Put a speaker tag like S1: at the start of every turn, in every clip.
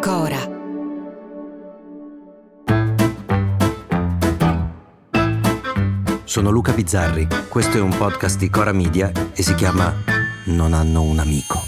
S1: Cora.
S2: Sono Luca Bizzarri, questo è un podcast di Cora Media e si chiama Non hanno un amico.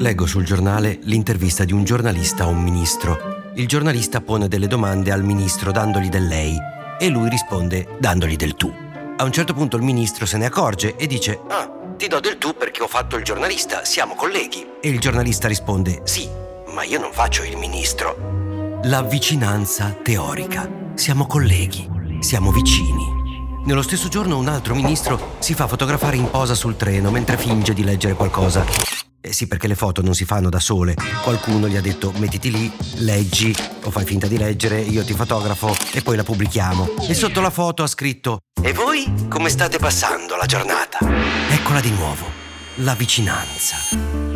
S2: Leggo sul giornale l'intervista di un giornalista a un ministro. Il giornalista pone delle domande al ministro dandogli del lei e lui risponde dandogli del tu. A un certo punto il ministro se ne accorge e dice Ah, ti do del tu perché ho fatto il giornalista, siamo colleghi. E il giornalista risponde Sì, ma io non faccio il ministro. La vicinanza teorica. Siamo colleghi, siamo vicini. Nello stesso giorno un altro ministro si fa fotografare in posa sul treno mentre finge di leggere qualcosa. Eh sì, perché le foto non si fanno da sole. Qualcuno gli ha detto mettiti lì, leggi o fai finta di leggere, io ti fotografo e poi la pubblichiamo. E sotto la foto ha scritto E voi come state passando la giornata? Eccola di nuovo, la vicinanza.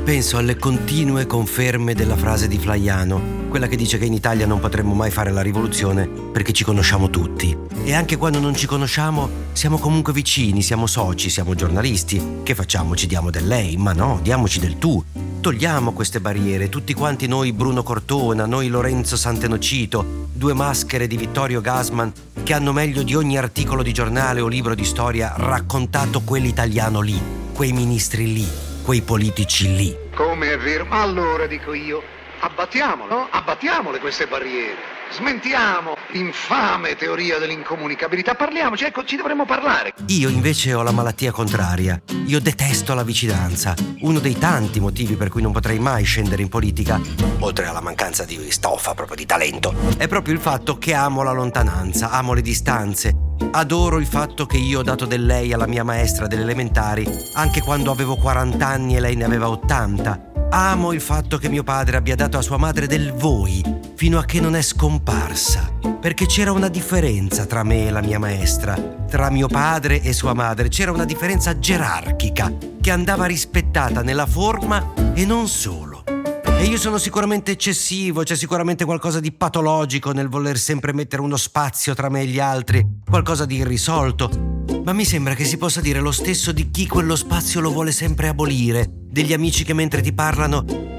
S2: Penso alle continue conferme della frase di Flaiano, quella che dice che in Italia non potremmo mai fare la rivoluzione perché ci conosciamo tutti. E anche quando non ci conosciamo, siamo comunque vicini, siamo soci, siamo giornalisti. Che facciamo? Ci diamo del lei? Ma no, diamoci del tu. Togliamo queste barriere, tutti quanti noi Bruno Cortona, noi Lorenzo Santenocito, due maschere di Vittorio Gasman che hanno meglio di ogni articolo di giornale o libro di storia raccontato quell'italiano lì, quei ministri lì, quei politici lì.
S3: Come è vero? Allora dico io, abbattiamole, no? Abbattiamole queste barriere. Smentiamo l'infame teoria dell'incomunicabilità. Parliamoci, ecco, ci dovremmo parlare.
S2: Io invece ho la malattia contraria. Io detesto la vicinanza. Uno dei tanti motivi per cui non potrei mai scendere in politica, oltre alla mancanza di stoffa, proprio di talento, è proprio il fatto che amo la lontananza, amo le distanze. Adoro il fatto che io ho dato del lei alla mia maestra delle elementari, anche quando avevo 40 anni e lei ne aveva 80. Amo il fatto che mio padre abbia dato a sua madre del voi fino a che non è scomparsa, perché c'era una differenza tra me e la mia maestra, tra mio padre e sua madre, c'era una differenza gerarchica che andava rispettata nella forma e non solo. E io sono sicuramente eccessivo, c'è sicuramente qualcosa di patologico nel voler sempre mettere uno spazio tra me e gli altri, qualcosa di irrisolto, ma mi sembra che si possa dire lo stesso di chi quello spazio lo vuole sempre abolire, degli amici che mentre ti parlano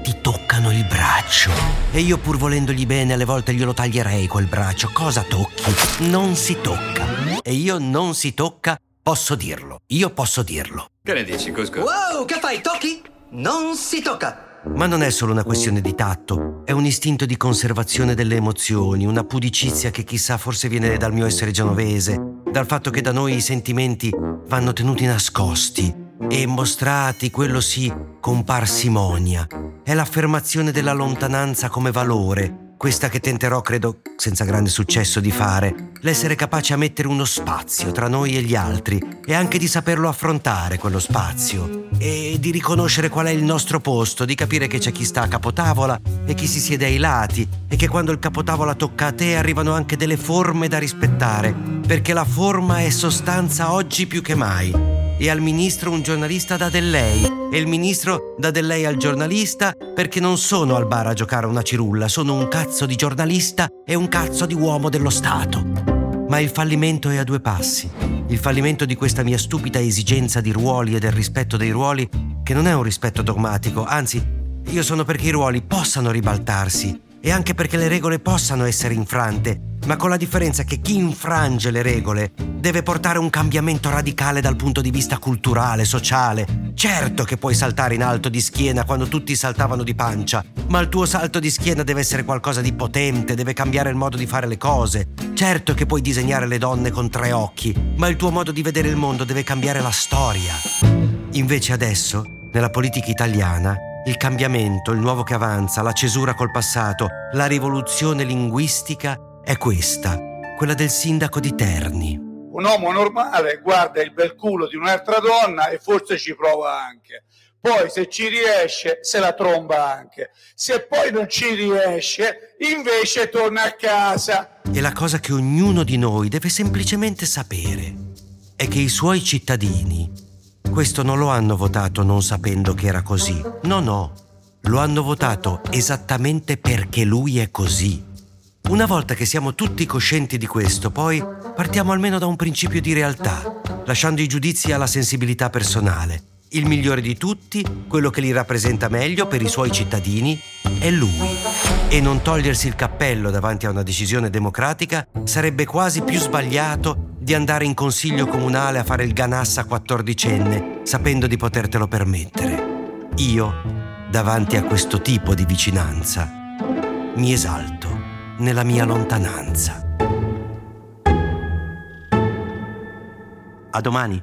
S2: toccano il braccio. E io pur volendogli bene alle volte glielo taglierei quel braccio. Cosa tocchi? Non si tocca. E io non si tocca, posso dirlo. Io posso dirlo.
S4: Che ne dici, Cusco?
S5: Wow, che fai? Tocchi? Non si tocca.
S2: Ma non è solo una questione di tatto, è un istinto di conservazione delle emozioni, una pudicizia che chissà forse viene dal mio essere genovese, dal fatto che da noi i sentimenti vanno tenuti nascosti e mostrati, quello sì, con parsimonia. È l'affermazione della lontananza come valore, questa che tenterò, credo, senza grande successo di fare, l'essere capace a mettere uno spazio tra noi e gli altri e anche di saperlo affrontare quello spazio e di riconoscere qual è il nostro posto, di capire che c'è chi sta a capotavola e chi si siede ai lati e che quando il capotavola tocca a te arrivano anche delle forme da rispettare, perché la forma è sostanza oggi più che mai e al ministro un giornalista dà del lei e il ministro dà del lei al giornalista perché non sono al bar a giocare una cirulla, sono un cazzo di giornalista e un cazzo di uomo dello Stato. Ma il fallimento è a due passi. Il fallimento di questa mia stupida esigenza di ruoli e del rispetto dei ruoli, che non è un rispetto dogmatico, anzi, io sono perché i ruoli possano ribaltarsi e anche perché le regole possano essere infrante, ma con la differenza che chi infrange le regole deve portare un cambiamento radicale dal punto di vista culturale, sociale. Certo che puoi saltare in alto di schiena quando tutti saltavano di pancia, ma il tuo salto di schiena deve essere qualcosa di potente, deve cambiare il modo di fare le cose. Certo che puoi disegnare le donne con tre occhi, ma il tuo modo di vedere il mondo deve cambiare la storia. Invece adesso, nella politica italiana, il cambiamento, il nuovo che avanza, la cesura col passato, la rivoluzione linguistica è questa. quella del sindaco di Terni.
S1: Un uomo normale guarda il bel culo di un'altra donna e forse ci prova anche. Poi se ci riesce se la tromba anche. Se poi non ci riesce invece torna a casa.
S2: E la cosa che ognuno di noi deve semplicemente sapere è che i suoi cittadini questo non lo hanno votato non sapendo che era così. No, no, lo hanno votato esattamente perché lui è così. Una volta che siamo tutti coscienti di questo, poi partiamo almeno da un principio di realtà, lasciando i giudizi alla sensibilità personale il migliore di tutti, quello che li rappresenta meglio per i suoi cittadini, è lui. E non togliersi il cappello davanti a una decisione democratica sarebbe quasi più sbagliato di andare in consiglio comunale a fare il ganassa quattordicenne, sapendo di potertelo permettere. Io, davanti a questo tipo di vicinanza, mi esalto nella mia lontananza. A domani.